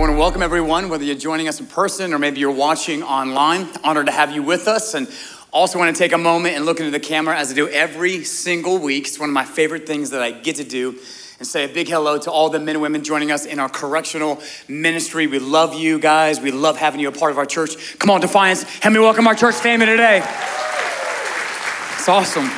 want to welcome everyone, whether you're joining us in person or maybe you're watching online. Honored to have you with us. And also want to take a moment and look into the camera as I do every single week. It's one of my favorite things that I get to do and say a big hello to all the men and women joining us in our correctional ministry. We love you guys. We love having you a part of our church. Come on, Defiance, help me welcome our church family today. It's awesome.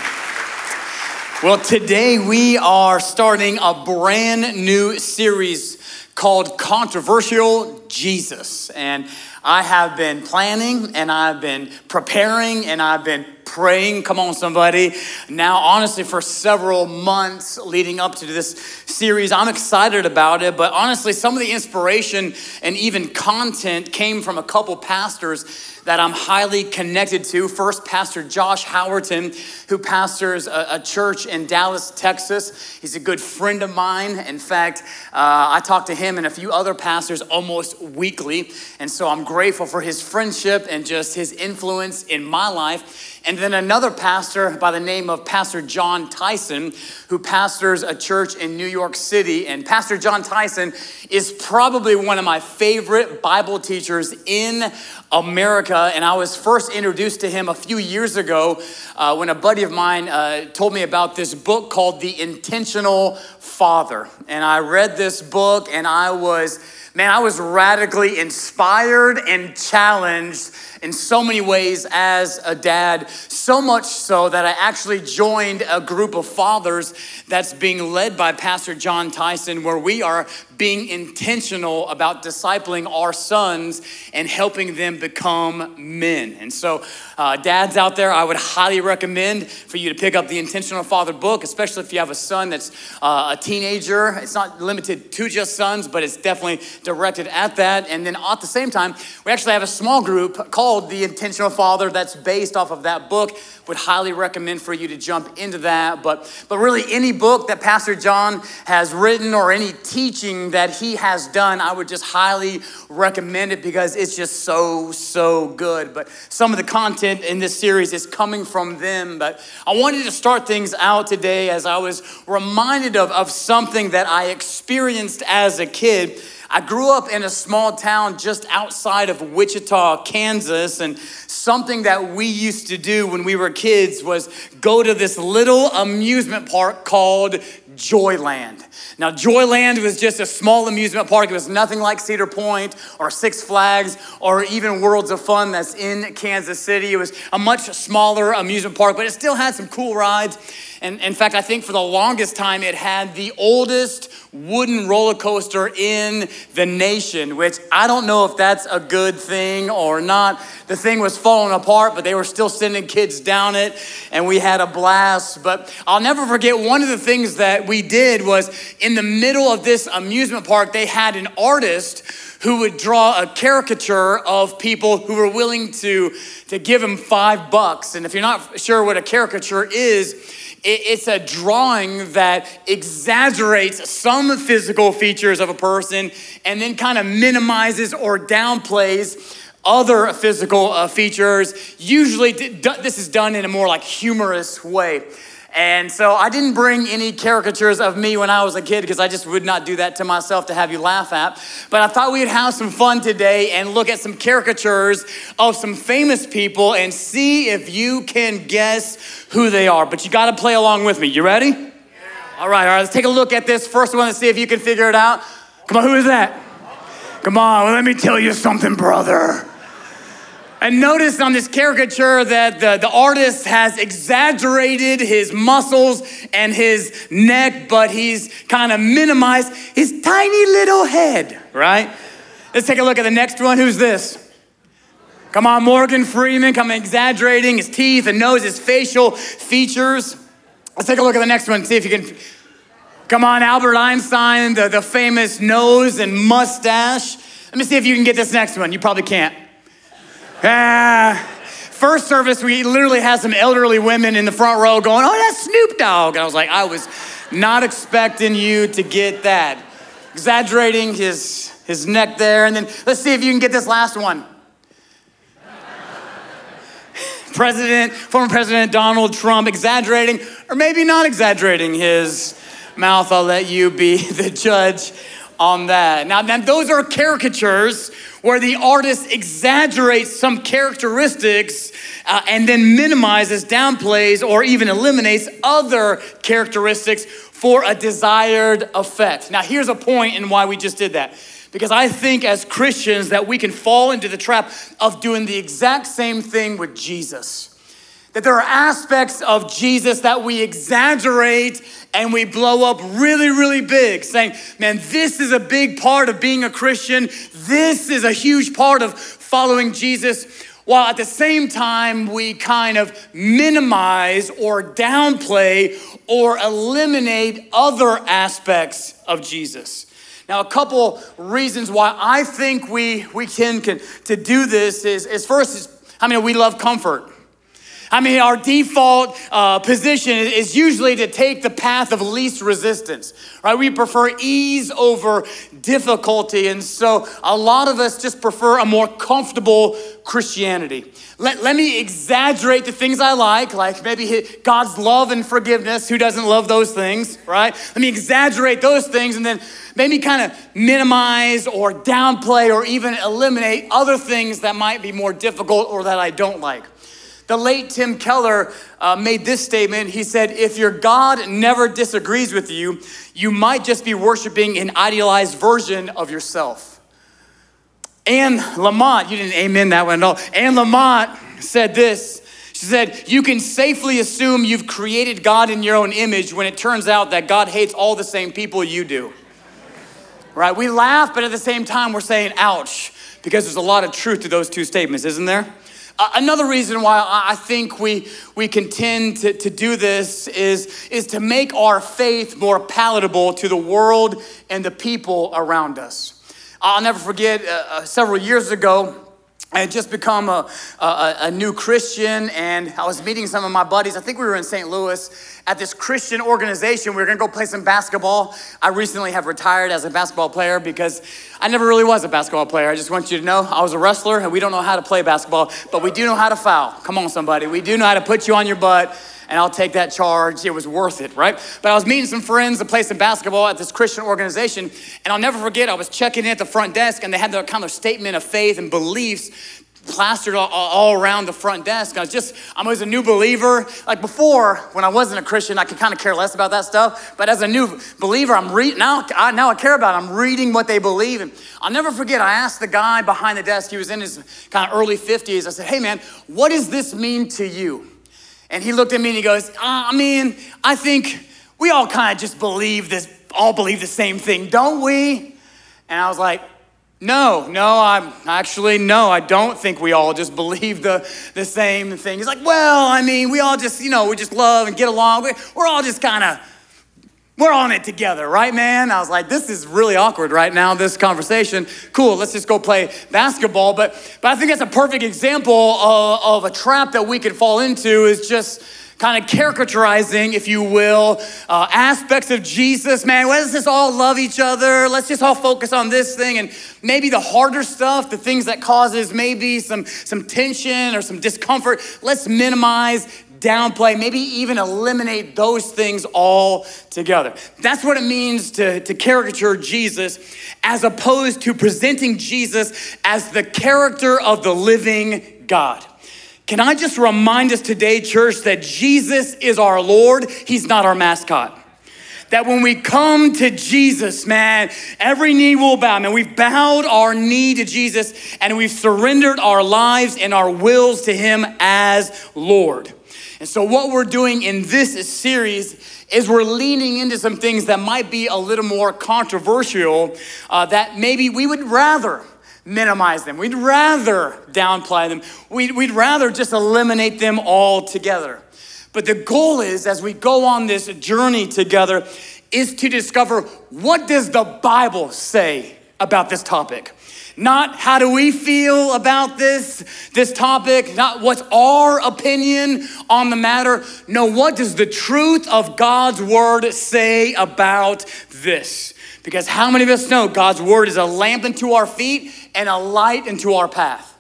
Well, today we are starting a brand new series called Controversial Jesus. And I have been planning and I've been preparing and I've been praying. Come on, somebody. Now, honestly, for several months leading up to this series, I'm excited about it. But honestly, some of the inspiration and even content came from a couple pastors that I'm highly connected to. First, Pastor Josh Howerton, who pastors a, a, church in Dallas, Texas. He's a good friend of mine. In fact, uh, I talk to him and a few other pastors almost weekly. And so I'm grateful for his friendship and just his influence in my life. And then another pastor by the name of Pastor Jon Tyson, who pastors a church in New York City. And Pastor Jon Tyson is probably one of my favorite Bible teachers in America. And I was first introduced to him a few years ago uh, when a buddy of mine uh, told me about this book called The Intentional Father. And I read this book and I was, man, I was radically inspired and challenged in so many ways as a dad, so much so that I actually joined a group of fathers that's being led by Pastor Jon Tyson, where we are being intentional about discipling our sons and helping them become men. And so, uh, dads out there, I would highly recommend for you to pick up the Intentional Father book, especially if you have a son that's uh, a teenager. It's not limited to just sons, but it's definitely directed at that. And then at the same time, we actually have a small group called the Intentional Father that's based off of that book would highly recommend for you to jump into that. But, but really, any book that Pastor Jon has written or any teaching that he has done, I would just highly recommend it because it's just so, so good. But some of the content in this series is coming from them. But I wanted to start things out today as I was reminded of, of something that I experienced as a kid. I grew up in a small town just outside of Wichita, Kansas, and something that we used to do when we were kids was go to this little amusement park called Joyland. Now, Joyland was just a small amusement park. It was nothing like Cedar Point or Six Flags or even Worlds of Fun that's in Kansas City. It was a much smaller amusement park, but it still had some cool rides. And in fact, I think for the longest time, it had the oldest wooden roller coaster in the nation, which I don't know if that's a good thing or not. The thing was falling apart, but they were still sending kids down it, and we had a blast. But I'll never forget one of the things that we did was in the middle of this amusement park, they had an artist who would draw a caricature of people who were willing to, to give him five bucks. And if you're not sure what a caricature is, it's a drawing that exaggerates some physical features of a person and then kind of minimizes or downplays other physical uh, features. Usually, this is done in a more like humorous way. And so I didn't bring any caricatures of me when I was a kid because I just would not do that to myself to have you laugh at. But I thought we'd have some fun today and look at some caricatures of some famous people and see if you can guess who they are. But you got to play along with me. You ready? Yeah. All right, all right, let's take a look at this first one and see if you can figure it out. Come on, who is that? Come on, well, let me tell you something, brother. And notice on this caricature that the, the artist has exaggerated his muscles and his neck, but he's kind of minimized his tiny little head, right? Let's take a look at the next one. Who's this? Come on, Morgan Freeman, come exaggerating his teeth and nose, his facial features. Let's take a look at the next one, see if you can. Come on, Albert Einstein, the, the famous nose and mustache. Let me see if you can get this next one. You probably can't. Ah. First service, we literally had some elderly women in the front row going, Oh, that's Snoop Dogg. And I was like, I was not expecting you to get that. Exaggerating his, his neck there. And then let's see if you can get this last one. President, former President Donald Trump exaggerating, or maybe not exaggerating his mouth. I'll let you be the judge on that. Now, those are caricatures where the artist exaggerates some characteristics uh, and then minimizes, downplays, or even eliminates other characteristics for a desired effect. Now, here's a point in why we just did that. Because I think as Christians that we can fall into the trap of doing the exact same thing with Jesus. That there are aspects of Jesus that we exaggerate and we blow up really, really big, saying, man, this is a big part of being a Christian. This is a huge part of following Jesus. While at the same time, we kind of minimize or downplay or eliminate other aspects of Jesus. Now, a couple reasons why I think we, we can, can to do this is, is first, is, I mean, we love comfort. I mean, our default uh, position is usually to take the path of least resistance, right? We prefer ease over difficulty. And so a lot of us just prefer a more comfortable Christianity. Let, let me exaggerate the things I like, like maybe God's love and forgiveness. Who doesn't love those things, right? Let me exaggerate those things and then maybe kind of minimize or downplay or even eliminate other things that might be more difficult or that I don't like. The late Tim Keller uh, made this statement. He said, If your God never disagrees with you, you might just be worshiping an idealized version of yourself. Anne Lamott, you didn't amen that one at all. Anne Lamott said this. She said, You can safely assume you've created God in your own image when it turns out that God hates all the same people you do. Right? We laugh, but at the same time, we're saying, ouch, because there's a lot of truth to those two statements, isn't there? Uh, another reason why I think we, we can tend to, to do this is, is to make our faith more palatable to the world and the people around us. I'll never forget uh, uh several years ago, I had just become a, a, a, new Christian, and I was meeting some of my buddies. I think we were in St. Louis at this Christian organization. We were gonna go play some basketball. I recently have retired as a basketball player because I never really was a basketball player. I just want you to know I was a wrestler, and we don't know how to play basketball, but we do know how to foul. Come on, somebody. We do know how to put you on your butt and I'll take that charge. It was worth it, right? But I was meeting some friends to play some basketball at this Christian organization, and I'll never forget, I was checking in at the front desk, and they had their kind of statement of faith and beliefs plastered all, all, around the front desk. I was just, I was a new believer. Like before, when I wasn't a Christian, I could kind of care less about that stuff. But as a new believer, I'm reading, now I, now I care about it. I'm reading what they believe. And I'll never forget, I asked the guy behind the desk, he was in his kind of early 50s. I said, hey man, what does this mean to you? And he looked at me and he goes, uh, I mean, I think we all kind of just believe this, all believe the same thing, don't we? And I was like, no, no, I'm actually, no, I don't think we all just believe the, the same thing. He's like, well, I mean, we all just, you know, we just love and get along. We're all just kind of we're on it together, right, man? I was like, this is really awkward right now, this conversation. Cool, let's just go play basketball. But, but I think that's a perfect example of, of a trap that we could fall into is just kind of caricaturizing, if you will, uh, aspects of Jesus. Man, let's just all love each other. Let's just all focus on this thing. And maybe the harder stuff, the things that causes maybe some, some tension or some discomfort, let's minimize, downplay, maybe even eliminate those things all together. That's what it means to, to caricature Jesus as opposed to presenting Jesus as the character of the living God. Can I just remind us today, church, that Jesus is our Lord, He's not our mascot that when we come to Jesus, man, every knee will bow. Man, we've bowed our knee to Jesus and we've surrendered our lives and our wills to Him as Lord. And so, what we're doing in this series is we're leaning into some things that might be a little more controversial, uh, that maybe we would rather minimize them. We'd rather downplay them. We'd, we'd rather just eliminate them altogether. But the goal is, as we go on this journey together, is to discover what does the Bible say about this topic? Not how do we feel about this, this topic, not what's our opinion on the matter. No, what does the truth of God's word say about this? Because how many of us know God's word is a lamp unto our feet and a light unto our path?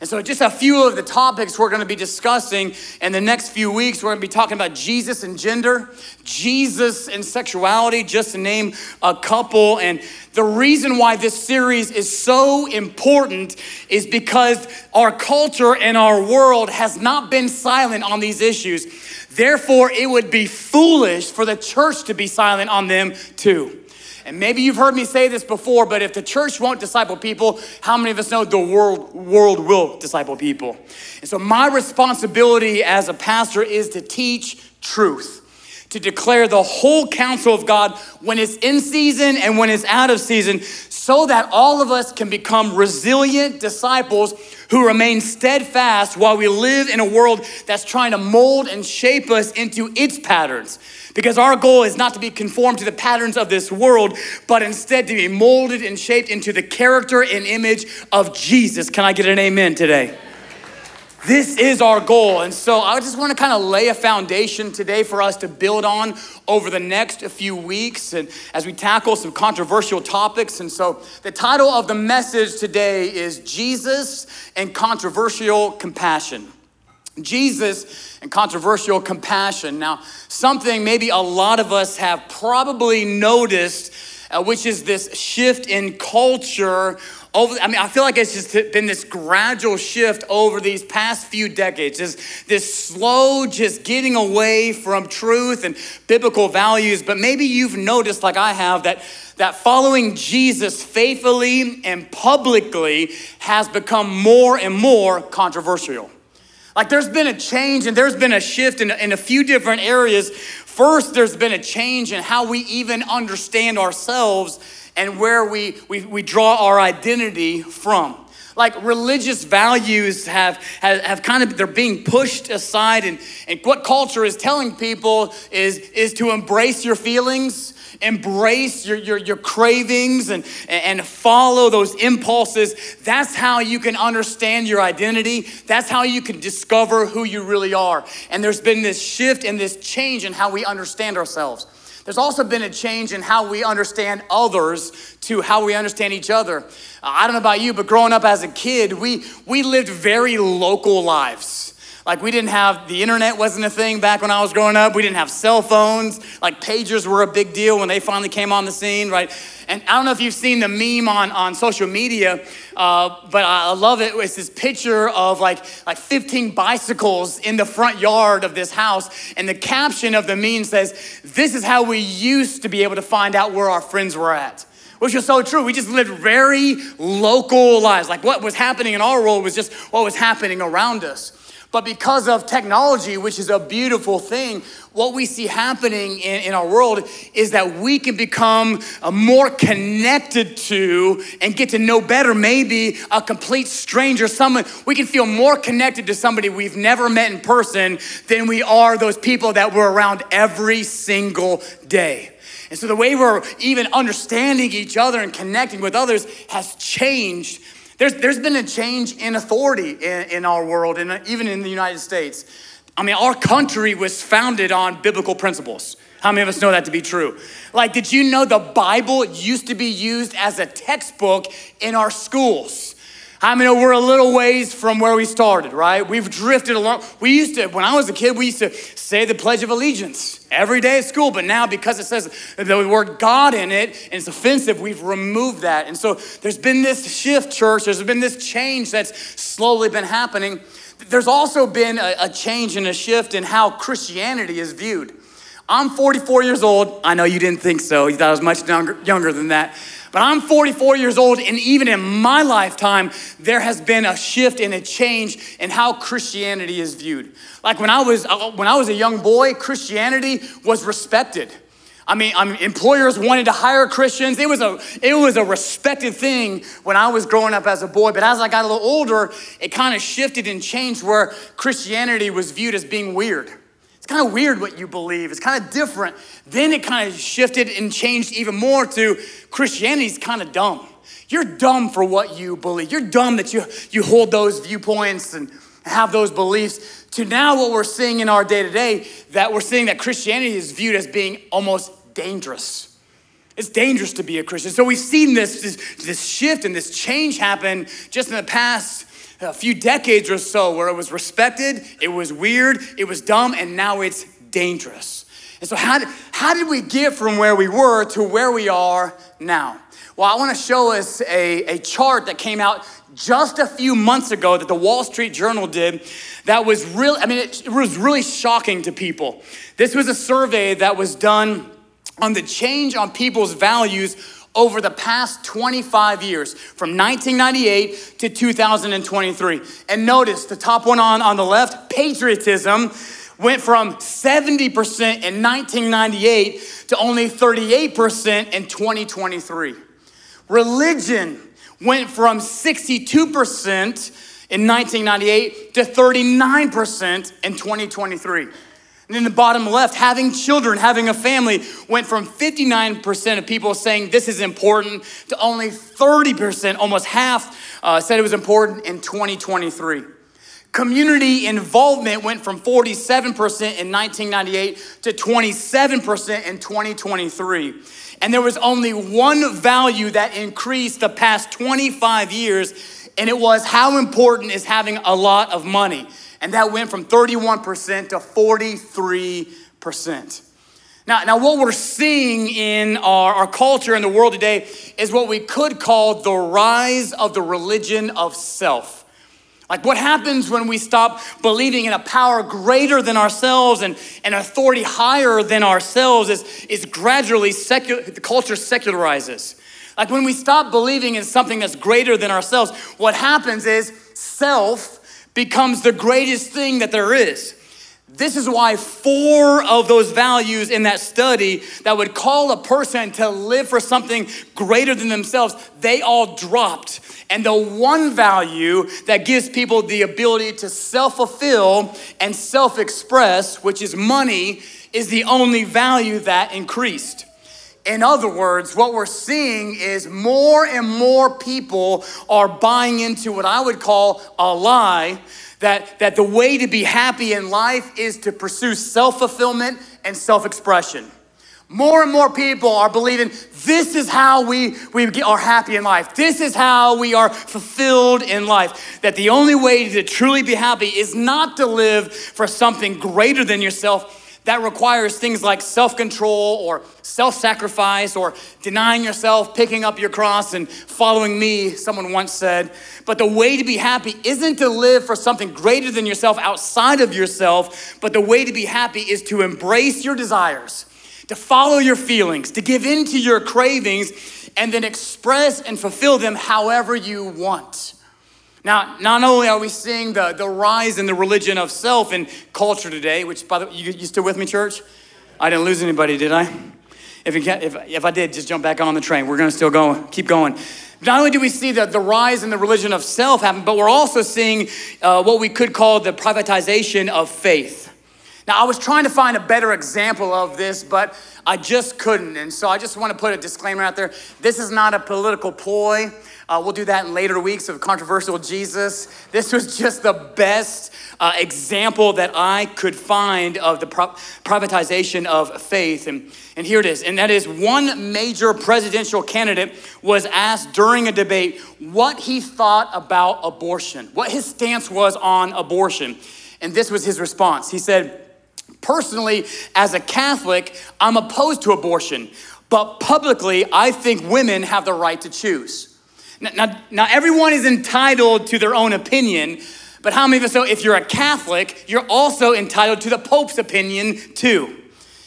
And so, just a few of the topics we're going to be discussing in the next few weeks. We're going to be talking about Jesus and gender, Jesus and sexuality, just to name a couple. And the reason why this series is so important is because our culture and our world has not been silent on these issues. Therefore, it would be foolish for the church to be silent on them too. And maybe you've heard me say this before, but if the church won't disciple people, how many of us know the world, world will disciple people? And so, my responsibility as a pastor is to teach truth, to declare the whole counsel of God when it's in season and when it's out of season, so that all of us can become resilient disciples who remain steadfast while we live in a world that's trying to mold and shape us into its patterns. Because our goal is not to be conformed to the patterns of this world, but instead to be molded and shaped into the character and image of Jesus. Can I get an amen today? This is our goal. And so I just want to kind of lay a foundation today for us to build on over the next few weeks and as we tackle some controversial topics. And so the title of the message today is Jesus and Controversial Compassion. Jesus and controversial compassion. Now, something maybe a lot of us have probably noticed, uh, which is this shift in culture. Over, I mean, I feel like it's just been this gradual shift over these past few decades. This, this slow, just getting away from truth and biblical values. But maybe you've noticed, like I have, that that following Jesus faithfully and publicly has become more and more controversial. Like there's been a change and there's been a shift in, in a few different areas. First, there's been a change in how we even understand ourselves and where we, we, we draw our identity from like religious values have, have, have, kind of they're being pushed aside and, and what culture is telling people is, is to embrace your feelings embrace your, your, your cravings and, and follow those impulses, that's how you can understand your identity. That's how you can discover who you really are. And there's been this shift and this change in how we understand ourselves. There's also been a change in how we understand others to how we understand each other. Uh, I don't know about you, but growing up as a kid, we, we lived very local lives. Like we didn't have the internet wasn't a thing back when I was growing up. We didn't have cell phones. Like pagers were a big deal when they finally came on the scene, right? And I don't know if you've seen the meme on, on social media, uh, but I love it. It's this picture of like, like 15 bicycles in the front yard of this house. And the caption of the meme says, This is how we used to be able to find out where our friends were at which is so true. We just lived very local lives. Like what was happening in our world was just what was happening around us. But because of technology, which is a beautiful thing, what we see happening in, in our world is that we can become uh, more connected to and get to know better maybe a complete stranger, someone we can feel more connected to somebody we've never met in person than we are those people that we're around every single day. And so the way we're even understanding each other and connecting with others has changed there's, there's been a change in authority in, in our world and uh, even in the United States. I mean, our country was founded on biblical principles. How many of us know that to be true? Like, did you know the Bible used to be used as a textbook in our schools? I mean, we're a little ways from where we started, right? We've drifted along. We used to, when I was a kid, we used to say the Pledge of Allegiance every day at school, but now because it says the word God in it and it's offensive, we've removed that. And so there's been this shift, church. There's been this change that's slowly been happening. There's also been a, a change and a shift in how Christianity is viewed. I'm 44 years old. I know you didn't think so. You thought I was much younger, younger than that. But I'm 44 years old, and even in my lifetime, there has been a shift and a change in how Christianity is viewed. Like when I was uh, when I was a young boy, Christianity was respected. I mean, I mean, employers wanted to hire Christians. It was a it was a respected thing when I was growing up as a boy. But as I got a little older, it kind of shifted and changed where Christianity was viewed as being weird kind of weird what you believe. It's kind of different. Then it kind of shifted and changed even more to Christianity's kind of dumb. You're dumb for what you believe. You're dumb that you, you hold those viewpoints and have those beliefs. To now, what we're seeing in our day to day, that we're seeing that Christianity is viewed as being almost dangerous. It's dangerous to be a Christian. So we've seen this, this, this shift and this change happen just in the past a few decades or so where it was respected, it was weird, it was dumb, and now it's dangerous. And so, how did, how did we get from where we were to where we are now? Well, I want to show us a, a chart that came out just a few months ago that the Wall Street Journal did that was really, I mean, it, it was really shocking to people. This was a survey that was done on the change on people's values over the past 25 years, from 1998 to 2023. And notice the top one on, on the left patriotism went from 70% in 1998 to only 38% in 2023. Religion went from 62% in 1998 to 39% in 2023. And in the bottom left, having children, having a family went from 59% of people saying this is important to only 30%, almost half, uh, said it was important in 2023. Community involvement went from 47% in 1998 to 27% in 2023. And there was only one value that increased the past 25 years, and it was how important is having a lot of money and that went from 31% to 43%. Now, now what we're seeing in our, our culture and the world today is what we could call the rise of the religion of self. Like what happens when we stop believing in a power greater than ourselves and an authority higher than ourselves is, is gradually secular, the culture secularizes. Like when we stop believing in something that's greater than ourselves, what happens is self becomes the greatest thing that there is. This is why four of those values in that study that would call a person to live for something greater than themselves, they all dropped. And the one value that gives people the ability to self fulfill and self express, which is money, is the only value that increased. In other words, what we're seeing is more and more people are buying into what I would call a lie that, that the way to be happy in life is to pursue self fulfillment and self expression. More and more people are believing this is how we, we get, are happy in life. This is how we are fulfilled in life. That the only way to truly be happy is not to live for something greater than yourself, that requires things like self control or self sacrifice or denying yourself, picking up your cross, and following me, someone once said. But the way to be happy isn't to live for something greater than yourself outside of yourself, but the way to be happy is to embrace your desires, to follow your feelings, to give in to your cravings, and then express and fulfill them however you want. Now, not only are we seeing the, the rise in the religion of self in culture today, which, by the way, you, you still with me, church? I didn't lose anybody, did I? If, you can, if, if I did, just jump back on the train. We're going to still go, keep going. Not only do we see the, the rise in the religion of self happen, but we're also seeing uh, what we could call the privatization of faith. Now, I was trying to find a better example of this, but I just couldn't. And so I just want to put a disclaimer out there. This is not a political ploy. Uh, we'll do that in later weeks of controversial Jesus. This was just the best uh, example that I could find of the pro- privatization of faith. And, and here it is. And that is one major presidential candidate was asked during a debate what he thought about abortion, what his stance was on abortion. And this was his response. He said, Personally, as a Catholic, I'm opposed to abortion, but publicly, I think women have the right to choose. Now, now, now, everyone is entitled to their own opinion, but how many of us know if you're a Catholic, you're also entitled to the Pope's opinion too?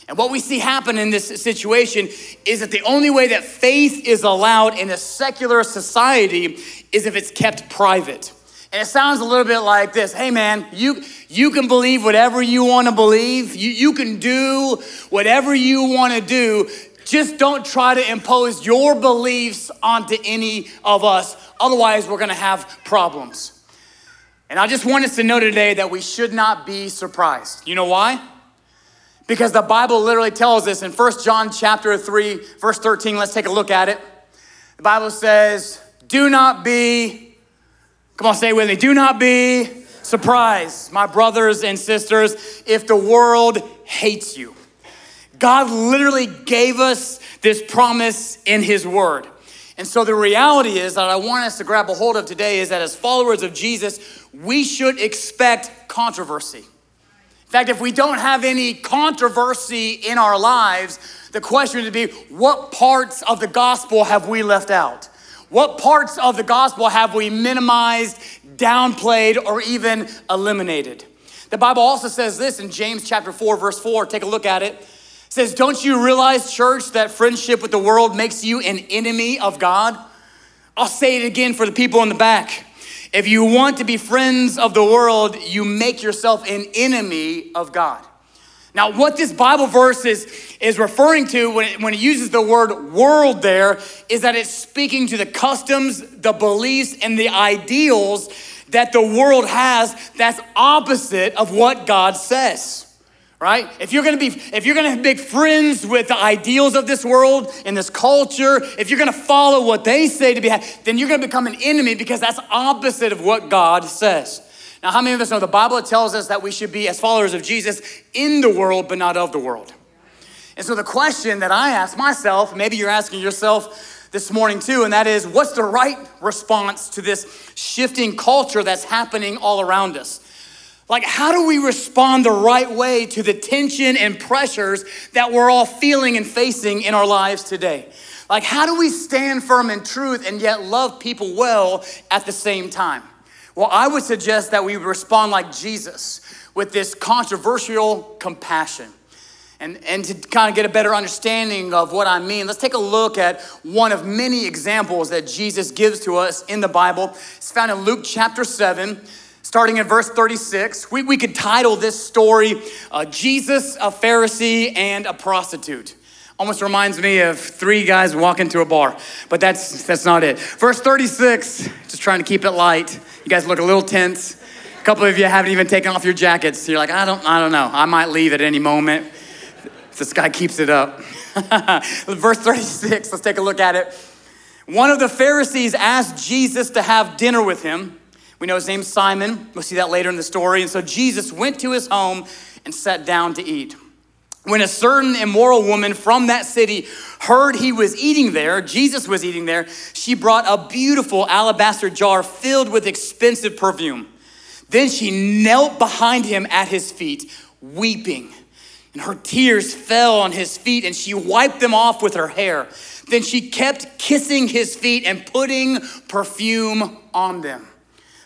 And what we see happen in this situation is that the only way that faith is allowed in a secular society is if it's kept private. And it sounds a little bit like this Hey, man, you, you can believe whatever you want to believe, you, you can do whatever you want to do. Just don't try to impose your beliefs onto any of us. Otherwise, we're going to have problems. And I just want us to know today that we should not be surprised. You know why? Because the Bible literally tells us in 1 John chapter 3, verse 13, let's take a look at it. The Bible says, "Do not be Come on, say with me. Do not be surprised, my brothers and sisters, if the world hates you. God literally gave us this promise in His Word. And so the reality is that I want us to grab a hold of today is that as followers of Jesus, we should expect controversy. In fact, if we don't have any controversy in our lives, the question would be what parts of the gospel have we left out? What parts of the gospel have we minimized, downplayed, or even eliminated? The Bible also says this in James chapter 4 verse 4. Take a look at it. It says, "Don't you realize, church, that friendship with the world makes you an enemy of God?" I'll say it again for the people in the back. If you want to be friends of the world, you make yourself an enemy of God. Now, what this Bible verse is, is referring to when it, when it uses the word world there is that it's speaking to the customs, the beliefs, and the ideals that the world has that's opposite of what God says. Right? If you're gonna be, if you're gonna make friends with the ideals of this world and this culture, if you're gonna follow what they say to be, then you're gonna become an enemy because that's opposite of what God says. Now, how many of us know the Bible tells us that we should be, as followers of Jesus, in the world, but not of the world? And so the question that I ask myself, maybe you're asking yourself this morning too, and that is what's the right response to this shifting culture that's happening all around us? Like, how do we respond the right way to the tension and pressures that we're all feeling and facing in our lives today? Like, how do we stand firm in truth and yet love people well at the same time? Well, I would suggest that we respond like Jesus with this controversial compassion. And, and to kind of get a better understanding of what I mean, let's take a look at one of many examples that Jesus gives to us in the Bible. It's found in Luke chapter 7, starting in verse 36. We, we could title this story uh, Jesus, a Pharisee, and a prostitute. Almost reminds me of three guys walking to a bar, but that's, that's not it. Verse 36, just trying to keep it light. You guys look a little tense. A couple of you haven't even taken off your jackets. You're like, I don't, I don't know. I might leave at any moment. This guy keeps it up. Verse 36, let's take a look at it. One of the Pharisees asked Jesus to have dinner with him. We know his name's Simon. We'll see that later in the story. And so Jesus went to his home and sat down to eat. When a certain immoral woman from that city heard he was eating there, Jesus was eating there, she brought a beautiful alabaster jar filled with expensive perfume. Then she knelt behind him at his feet, weeping. And her tears fell on his feet and she wiped them off with her hair. Then she kept kissing his feet and putting perfume on them.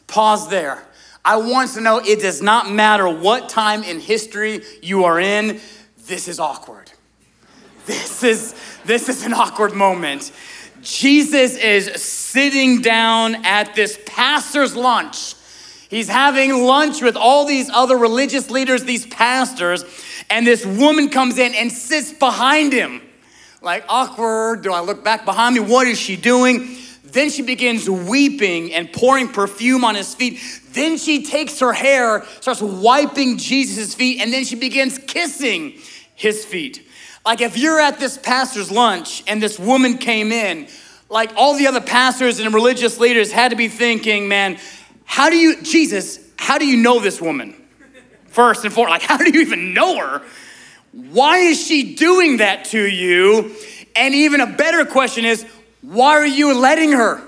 Pause there. I want to know it does not matter what time in history you are in this is awkward. This is this is an awkward moment. Jesus is sitting down at this pastor's lunch. He's having lunch with all these other religious leaders, these pastors, and this woman comes in and sits behind him. Like, awkward. Do I look back behind me? What is she doing? Then she begins weeping and pouring perfume on his feet. Then she takes her hair, starts wiping Jesus' feet, and then she begins kissing his feet. Like if you're at this pastor's lunch and this woman came in, like all the other pastors and religious leaders had to be thinking, man, how do you, Jesus, how do you know this woman? First and foremost, like how do you even know her? Why is she doing that to you? And even a better question is, why are you letting her?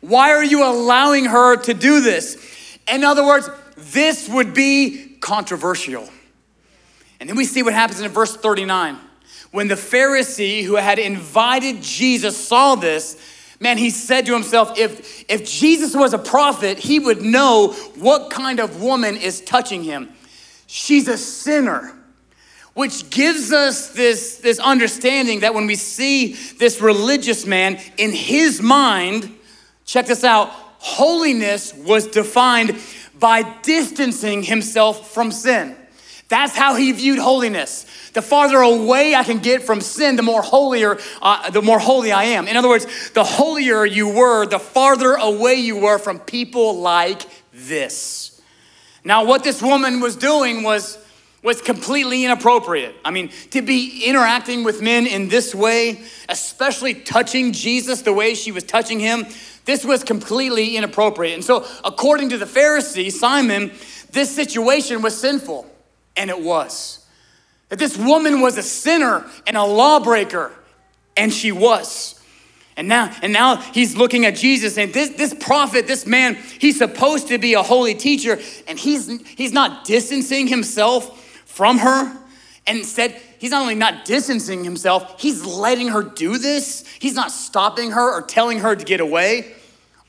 Why are you allowing her to do this? In other words, this would be controversial. And then we see what happens in verse 39. When the Pharisee who had invited Jesus saw this, man, he said to himself, if, if Jesus was a prophet, he would know what kind of woman is touching him. She's a sinner, which gives us this, this understanding that when we see this religious man, in his mind, check this out, holiness was defined by distancing himself from sin. That's how he viewed holiness. The farther away I can get from sin, the more holier, uh, the more holy I am. In other words, the holier you were, the farther away you were from people like this. Now, what this woman was doing was was completely inappropriate. I mean, to be interacting with men in this way, especially touching Jesus the way she was touching him, this was completely inappropriate. And so, according to the Pharisee, Simon, this situation was sinful. And it was. That this woman was a sinner and a lawbreaker, and she was. And now, and now he's looking at Jesus and this, this prophet, this man, he's supposed to be a holy teacher, and he's he's not distancing himself from her. And instead, he's not only not distancing himself, he's letting her do this. He's not stopping her or telling her to get away.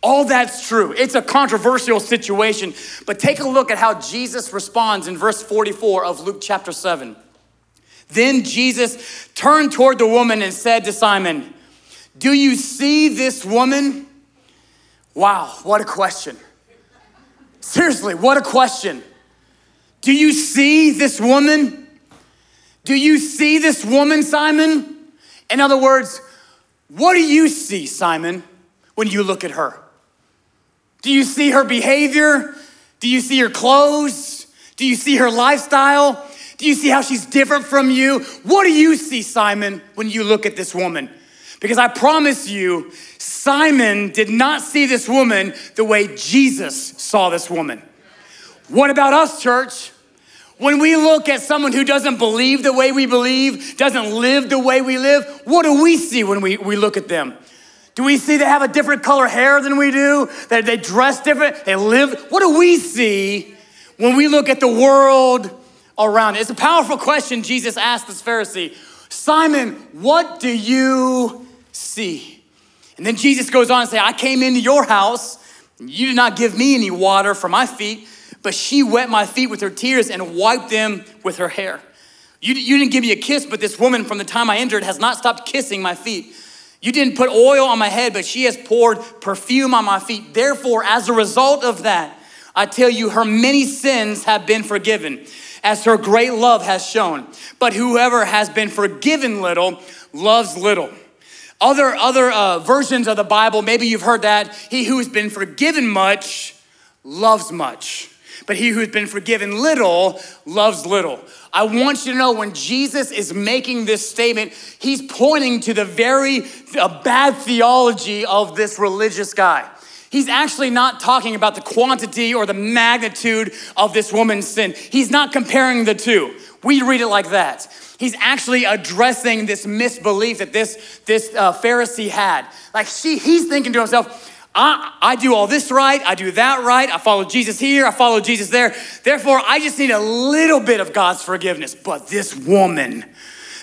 All that's true. It's a controversial situation. But take a look at how Jesus responds in verse 44 of Luke chapter 7. Then Jesus turned toward the woman and said to Simon, do you see this woman? Wow, what a question. Seriously, what a question. Do you see this woman? Do you see this woman, Simon? In other words, what do you see, Simon, when you look at her? Do you see her behavior? Do you see her clothes? Do you see her lifestyle? Do you see how she's different from you? What do you see, Simon, when you look at this woman? Because I promise you, Simon did not see this woman the way Jesus saw this woman. What about us, church? When we look at someone who doesn't believe the way we believe, doesn't live the way we live, what do we see when we, we look at them? Do we see they have a different color hair than we do? That they dress different? They live? What do we see when we look at the world around? It's a powerful question Jesus asked this Pharisee. Simon, what do you see. And then Jesus goes on and say, I came into your house, you did not give me any water for my feet, but she wet my feet with her tears and wiped them with her hair. You, you didn't give me a kiss, but this woman from the time I entered has not stopped kissing my feet. You didn't put oil on my head, but she has poured perfume on my feet. Therefore, as a result of that, I tell you, her many sins have been forgiven, as her great love has shown. But whoever has been forgiven little loves little. Other, other uh, versions of the Bible, maybe you've heard that. He who has been forgiven much loves much, but he who has been forgiven little loves little. I want you to know when Jesus is making this statement, he's pointing to the very bad theology of this religious guy. He's actually not talking about the quantity or the magnitude of this woman's sin. He's not comparing the two. We read it like that. He's actually addressing this misbelief that this, this uh, Pharisee had. Like she, he's thinking to himself, I, I do all this right, I do that right, I follow Jesus here, I follow Jesus there. Therefore, I just need a little bit of God's forgiveness. But this woman,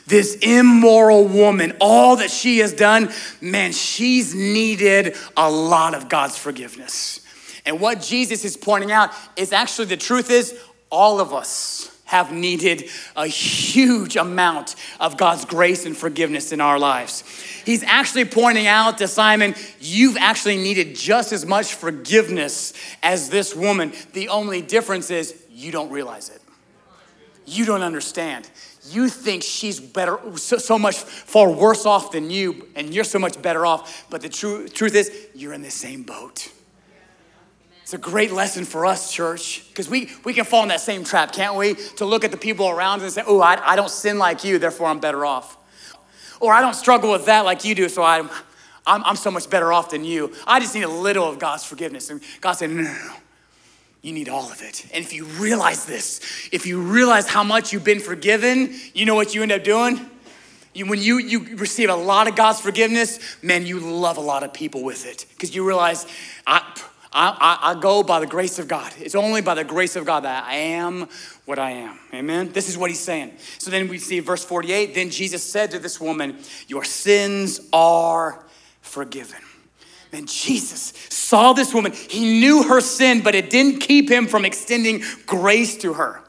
this immoral woman, all that she has done, man, she's needed a lot of God's forgiveness. And what Jesus is pointing out is actually the truth is all of us have needed a huge amount of God's grace and forgiveness in our lives. He's actually pointing out to Simon, you've actually needed just as much forgiveness as this woman. The only difference is you don't realize it. You don't understand. You think she's better, so, so much far worse off than you, and you're so much better off. But the tru- truth is, you're in the same boat. It's a great lesson for us, church, because we, we can fall in that same trap, can't we? To look at the people around and say, oh, I, I don't sin like you, therefore I'm better off. Or I don't struggle with that like you do, so I'm, I'm, I'm so much better off than you. I just need a little of God's forgiveness. And God said, no, no, no. You need all of it. And if you realize this, if you realize how much you've been forgiven, you know what you end up doing? You, when you, you receive a lot of God's forgiveness, man, you love a lot of people with it. Because you realize, I, I, I, I, go by the grace of God. It's only by the grace of God that I am what I am. Amen? This is what he's saying. So then we see verse 48 Then Jesus said to this woman, Your sins are forgiven. And Jesus saw this woman. He knew her sin, but it didn't keep him from extending grace to her.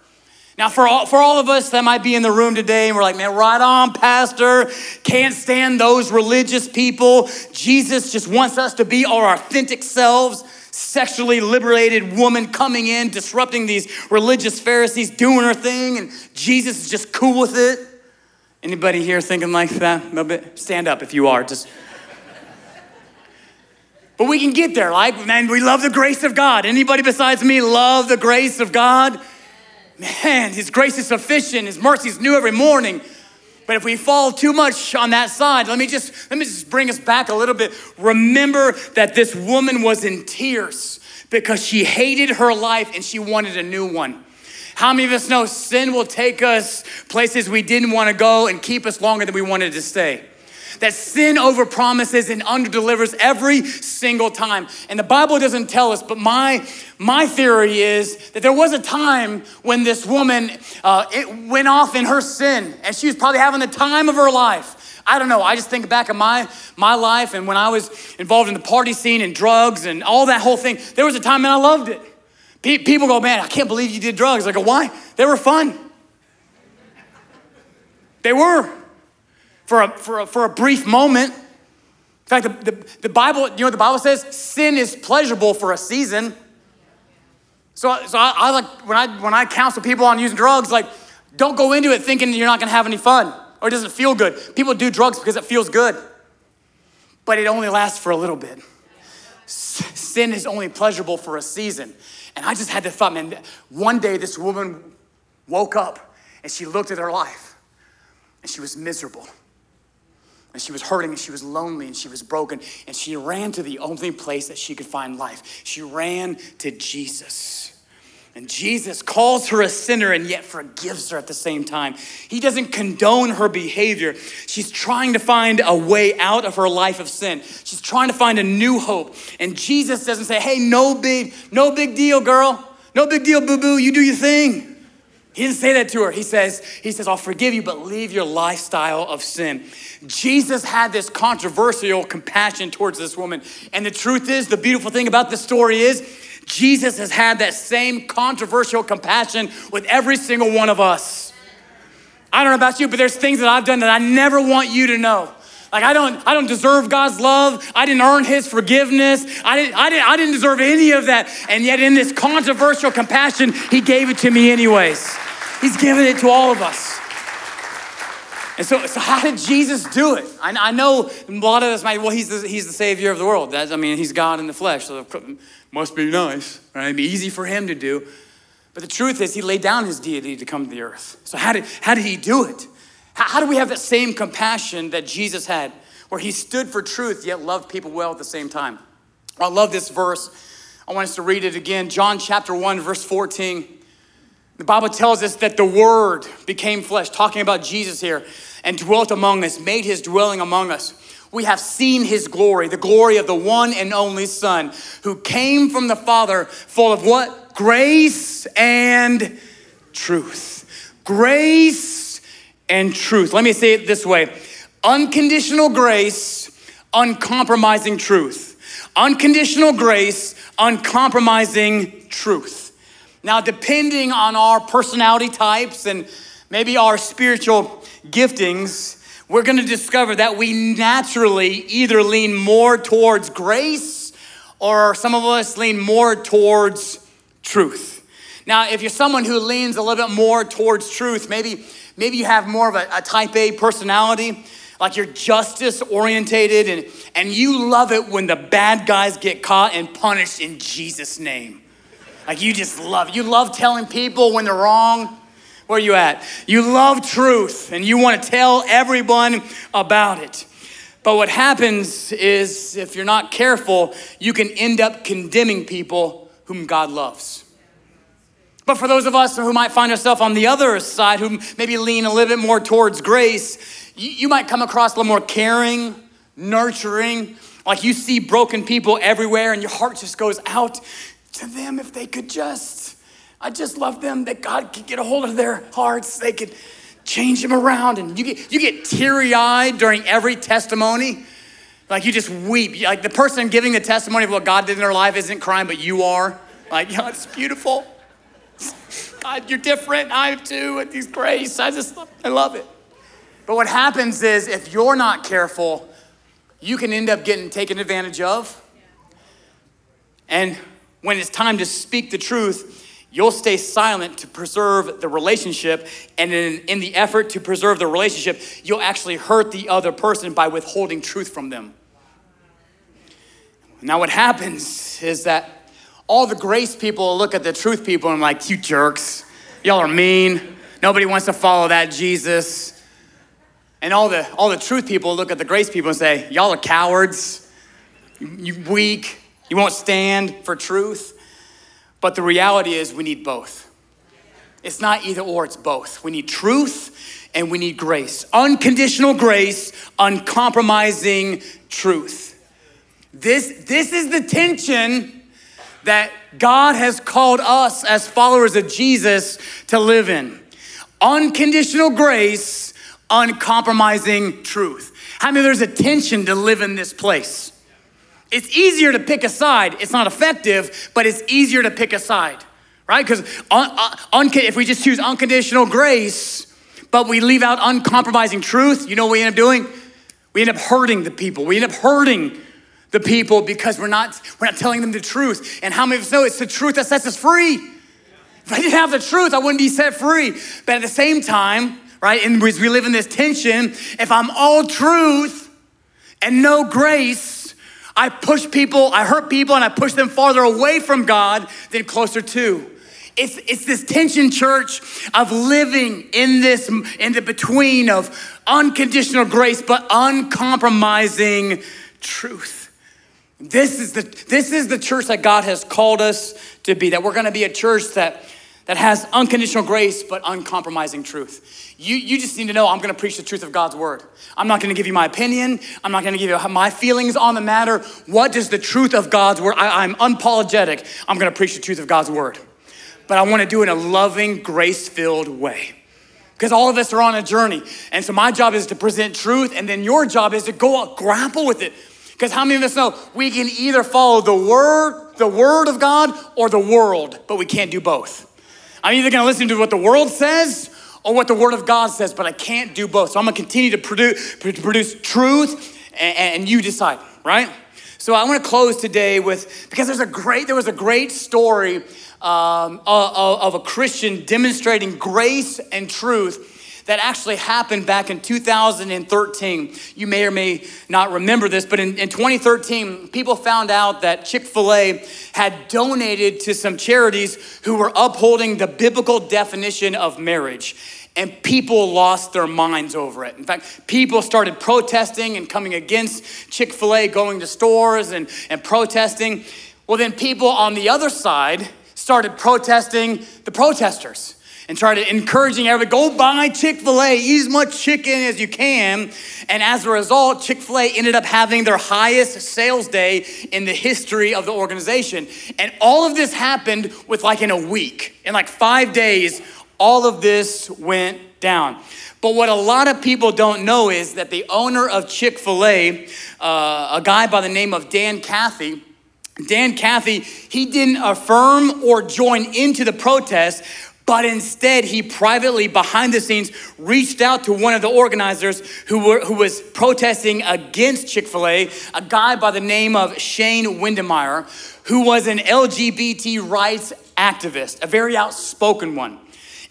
Now, for all, for all of us that might be in the room today, and we're like, man, right on, Pastor. Can't stand those religious people. Jesus just wants us to be our authentic selves sexually liberated woman coming in, disrupting these religious Pharisees, doing her thing, and Jesus is just cool with it. Anybody here thinking like that? A bit? Stand up if you are. Just. but we can get there. Like, man, we love the grace of God. Anybody besides me love the grace of God? Man, His grace is sufficient. His mercy is new every morning. But if we fall too much on that side, let me just let me just bring us back a little bit. Remember that this woman was in tears because she hated her life and she wanted a new one. How many of us know sin will take us places we didn't want to go and keep us longer than we wanted to stay? That sin over promises and under delivers every single time. And the Bible doesn't tell us, but my, my theory is that there was a time when this woman uh, it went off in her sin and she was probably having the time of her life. I don't know. I just think back of my, my life and when I was involved in the party scene and drugs and all that whole thing, there was a time and I loved it. People go, man, I can't believe you did drugs. I go, why? They were fun. They were for a, for a, for a brief moment. In fact, the, the, the Bible, you know the Bible says? Sin is pleasurable for a season. So, so I, I, like when I when I counsel people on using drugs, like don't go into it thinking you're not gonna have any fun or it doesn't feel good. People do drugs because it feels good, but it only lasts for a little bit. Sin is only pleasurable for a season. And I just had the thought, man, one day this woman woke up and she looked at her life and she was miserable. And she was hurting and she was lonely and she was broken. And she ran to the only place that she could find life. She ran to Jesus. And Jesus calls her a sinner and yet forgives her at the same time. He doesn't condone her behavior. She's trying to find a way out of her life of sin. She's trying to find a new hope. And Jesus doesn't say, hey, no big, no big deal, girl. No big deal, boo boo. You do your thing. He didn't say that to her. He says, he says, I'll forgive you, but leave your lifestyle of sin. Jesus had this controversial compassion towards this woman. And the truth is, the beautiful thing about this story is, Jesus has had that same controversial compassion with every single one of us. I don't know about you, but there's things that I've done that I never want you to know. Like I don't, I don't deserve God's love. I didn't earn His forgiveness. I didn't, I didn't, I didn't deserve any of that. And yet, in this controversial compassion, He gave it to me anyways. He's given it to all of us. And so, so how did Jesus do it? I, I know a lot of us might, well, he's the, he's the savior of the world. That's, I mean, he's God in the flesh, so must be nice, right? It'd be easy for him to do. But the truth is, he laid down his deity to come to the earth. So how did, how did he do it? How, how do we have that same compassion that Jesus had, where he stood for truth yet loved people well at the same time? I love this verse. I want us to read it again. John chapter 1, verse 14. The Bible tells us that the Word became flesh, talking about Jesus here, and dwelt among us, made his dwelling among us. We have seen his glory, the glory of the one and only Son, who came from the Father, full of what? Grace and truth. Grace and truth. Let me say it this way unconditional grace, uncompromising truth. Unconditional grace, uncompromising truth. Now, depending on our personality types and maybe our spiritual giftings, we're going to discover that we naturally either lean more towards grace or some of us lean more towards truth. Now, if you're someone who leans a little bit more towards truth, maybe maybe you have more of a, a type A personality, like you're justice orientated and, and you love it when the bad guys get caught and punished in Jesus' name. Like you just love, you love telling people when they're wrong. Where you at? You love truth and you want to tell everyone about it. But what happens is if you're not careful, you can end up condemning people whom God loves. But for those of us who might find ourselves on the other side, who maybe lean a little bit more towards grace, you, you might come across a little more caring, nurturing, like you see broken people everywhere and your heart just goes out to them if they could just, I just love them that God could get a hold of their hearts. They could change them around. And you get, you get teary eyed during every testimony. Like you just weep. Like the person giving the testimony of what God did in their life isn't crying, but you are. Like, yeah, it's beautiful. God, you're different. I am too. With these grace, I just, I love it. But what happens is if you're not careful, you can end up getting taken advantage of. And when it's time to speak the truth, you'll stay silent to preserve the relationship. And in, in the effort to preserve the relationship, you'll actually hurt the other person by withholding truth from them. Now, what happens is that all the grace people look at the truth people and I'm like, you jerks, y'all are mean. Nobody wants to follow that Jesus. And all the all the truth people look at the grace people and say, y'all are cowards, you, you weak, you won't stand for truth. But the reality is, we need both. It's not either or, it's both. We need truth and we need grace. Unconditional grace, uncompromising truth. This, this is the tension that God has called us as followers of Jesus to live in. Unconditional grace, uncompromising truth. How many there's a tension to live in this place? It's easier to pick a side. It's not effective, but it's easier to pick a side, right? Because un- uh, un- if we just choose unconditional grace, but we leave out uncompromising truth, you know what we end up doing? We end up hurting the people. We end up hurting the people because we're not, we're not telling them the truth. And how many of us know it's the truth that sets us free? If I didn't have the truth, I wouldn't be set free. But at the same time, right, and we live in this tension, if I'm all truth and no grace, I push people, I hurt people, and I push them farther away from God than closer to. It's, it's this tension, church, of living in this, in the between of unconditional grace, but uncompromising truth. This is the, this is the church that God has called us to be, that we're gonna be a church that, that has unconditional grace but uncompromising truth. You, you just need to know I'm gonna preach the truth of God's word. I'm not gonna give you my opinion, I'm not gonna give you my feelings on the matter. What does the truth of God's word? I, I'm unapologetic. I'm gonna preach the truth of God's word. But I wanna do it in a loving, grace filled way because all of us are on a journey. And so my job is to present truth, and then your job is to go out, grapple with it. Because how many of us know we can either follow the word, the word of God, or the world, but we can't do both. I'm either gonna listen to what the world says or what the word of God says, but I can't do both. So I'm gonna continue to produce, produce truth, and, and you decide, right? So I want to close today with because there's a great there was a great story um, of, of a Christian demonstrating grace and truth that actually happened back in 2013. You may or may not remember this, but in, in 2013, people found out that Chick fil A had donated to some charities who were upholding the biblical definition of marriage and people lost their minds over it. In fact, people started protesting and coming against Chick fil A, going to stores and, and protesting. Well, then people on the other side started protesting the protesters and started encouraging everybody go buy Chick fil A, eat as much chicken as you can. And as a result, Chick fil A ended up having their highest sales day in the history of the organization. And all of this happened with like in a week. In like five days, all of this went down. But what a lot of people don't know is that the owner of Chick fil A, uh, a guy by the name of Dan Cathy, Dan Cathy, he didn't affirm or join into the protest, but instead he privately behind the scenes reached out to one of the organizers who, were, who was protesting against chick-fil-a a guy by the name of shane Windmeyer, who was an lgbt rights activist a very outspoken one.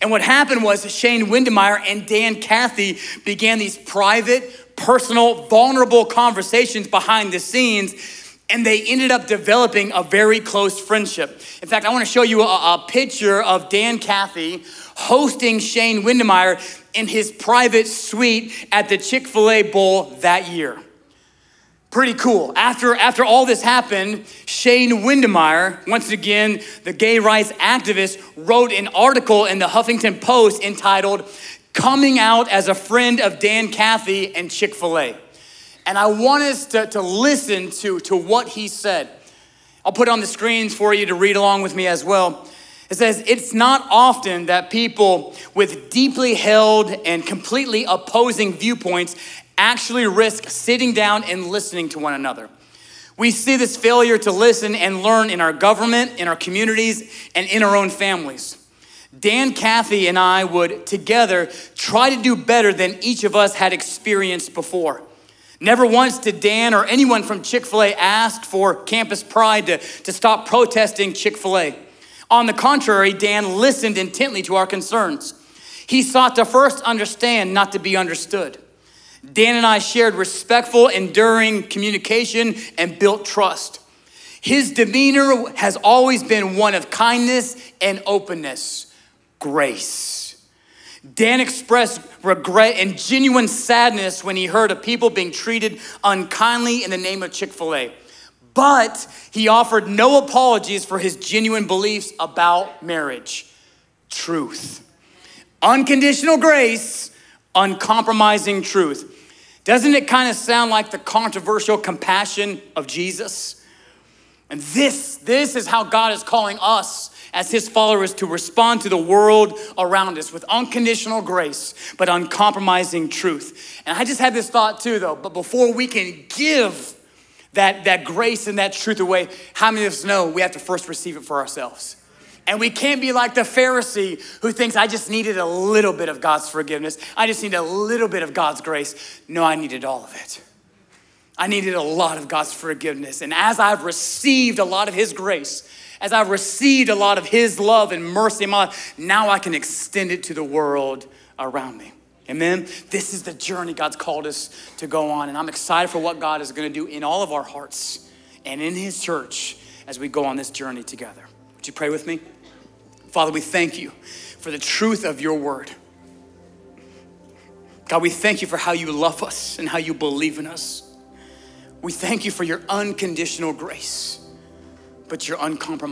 And what happened was shane Windmeyer and dan cathy began these private personal vulnerable conversations behind the scenes and they ended up developing a very close friendship. In fact, I want to show you a, a picture of Dan Cathy hosting Shane Windmeyer in his private suite at the Chick fil A Bowl that year. Pretty cool. After, after all this happened, Shane Windmeyer, once again, the gay rights activist, wrote an article in the Huffington Post entitled, Coming Out as a Friend of Dan Cathy and Chick fil A. And I want us to, to listen to, to what he said. I'll put on the screens for you to read along with me as well. It says, It's not often that people with deeply held and completely opposing viewpoints actually risk sitting down and listening to one another. We see this failure to listen and learn in our government, in our communities, and in our own families. Dan Cathy and I would together try to do better than each of us had experienced before. Never once did Dan or anyone from Chick fil A ask for Campus Pride to, to stop protesting Chick fil A. On the contrary, Dan listened intently to our concerns. He sought to first understand, not to be understood. Dan and I shared respectful, enduring communication and built trust. His demeanor has always been one of kindness and openness, grace. Dan expressed regret and genuine sadness when he heard of people being treated unkindly in the name of Chick fil A. But he offered no apologies for his genuine beliefs about marriage truth. Unconditional grace, uncompromising truth. Doesn't it kind of sound like the controversial compassion of Jesus? And this, this is how God is calling us as his followers to respond to the world around us with unconditional grace, but uncompromising truth. And I just had this thought too, though, but before we can give that, that grace and that truth away, how many of us know we have to first receive it for ourselves? And we can't be like the Pharisee who thinks, I just needed a little bit of God's forgiveness. I just need a little bit of God's grace. No, I needed all of it. I needed a lot of God's forgiveness. And as I've received a lot of His grace, as I've received a lot of His love and mercy in my life, now I can extend it to the world around me. Amen. This is the journey God's called us to go on. And I'm excited for what God is going to do in all of our hearts and in His church as we go on this journey together. Would you pray with me? Father, we thank you for the truth of your word. God, we thank you for how you love us and how you believe in us. We thank you for your unconditional grace, but your uncompromising.